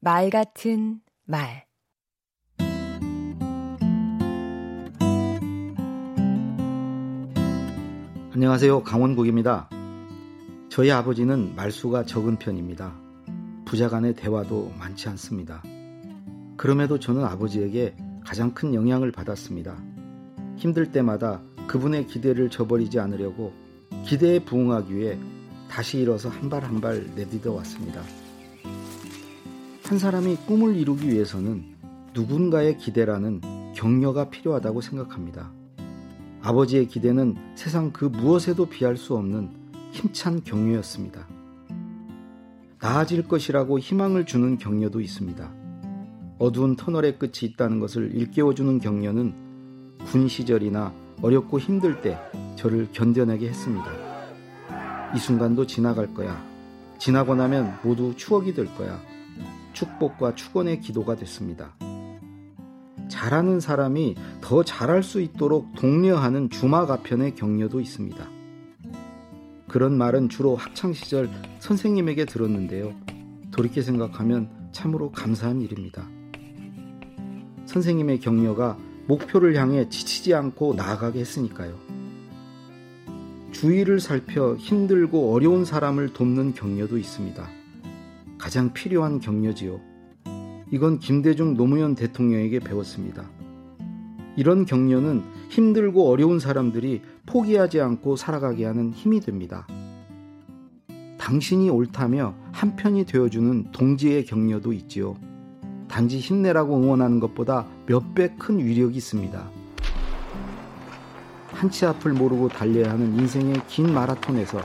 말 같은 말 안녕하세요. 강원국입니다. 저희 아버지는 말수가 적은 편입니다. 부자 간의 대화도 많지 않습니다. 그럼에도 저는 아버지에게 가장 큰 영향을 받았습니다. 힘들 때마다 그분의 기대를 저버리지 않으려고 기대에 부응하기 위해 다시 일어서 한 발 한 발 내딛어 왔습니다. 한 사람이 꿈을 이루기 위해서는 누군가의 기대라는 격려가 필요하다고 생각합니다. 아버지의 기대는 세상 그 무엇에도 비할 수 없는 힘찬 격려였습니다. 나아질 것이라고 희망을 주는 격려도 있습니다. 어두운 터널의 끝이 있다는 것을 일깨워주는 격려는 군 시절이나 어렵고 힘들 때 저를 견뎌내게 했습니다. 이 순간도 지나갈 거야. 지나고 나면 모두 추억이 될 거야. 축복과 축원의 기도가 됐습니다. 잘하는 사람이 더 잘할 수 있도록 독려하는 주마가편의 격려도 있습니다. 그런 말은 주로 학창시절 선생님에게 들었는데요. 돌이켜 생각하면 참으로 감사한 일입니다. 선생님의 격려가 목표를 향해 지치지 않고 나아가게 했으니까요. 주위를 살펴 힘들고 어려운 사람을 돕는 격려도 있습니다. 가장 필요한 격려지요. 이건 김대중 노무현 대통령에게 배웠습니다. 이런 격려는 힘들고 어려운 사람들이 포기하지 않고 살아가게 하는 힘이 됩니다. 당신이 옳다며 한편이 되어주는 동지의 격려도 있지요. 단지 힘내라고 응원하는 것보다 몇 배 큰 위력이 있습니다. 한치 앞을 모르고 달려야 하는 인생의 긴 마라톤에서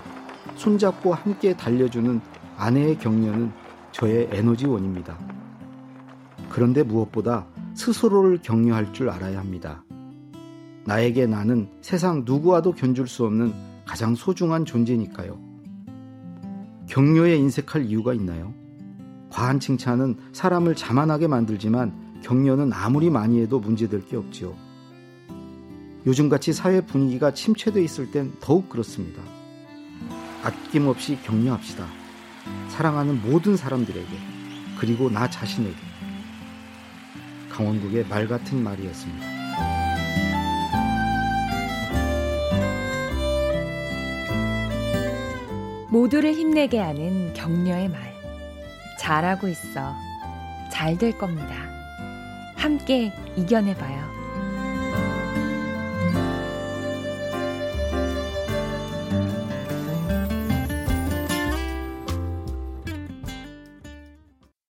손잡고 함께 달려주는 아내의 격려는 저의 에너지원입니다. 그런데 무엇보다 스스로를 격려할 줄 알아야 합니다. 나에게 나는 세상 누구와도 견줄 수 없는 가장 소중한 존재니까요. 격려에 인색할 이유가 있나요? 과한 칭찬은 사람을 자만하게 만들지만 격려는 아무리 많이 해도 문제될 게 없지요. 요즘같이 사회 분위기가 침체돼 있을 땐 더욱 그렇습니다. 아낌없이 격려합시다. 사랑하는 모든 사람들에게, 그리고 나 자신에게. 강원국의 말 같은 말이었습니다. 모두를 힘내게 하는 격려의 말. 잘하고 있어. 잘 될 겁니다. 함께 이겨내봐요.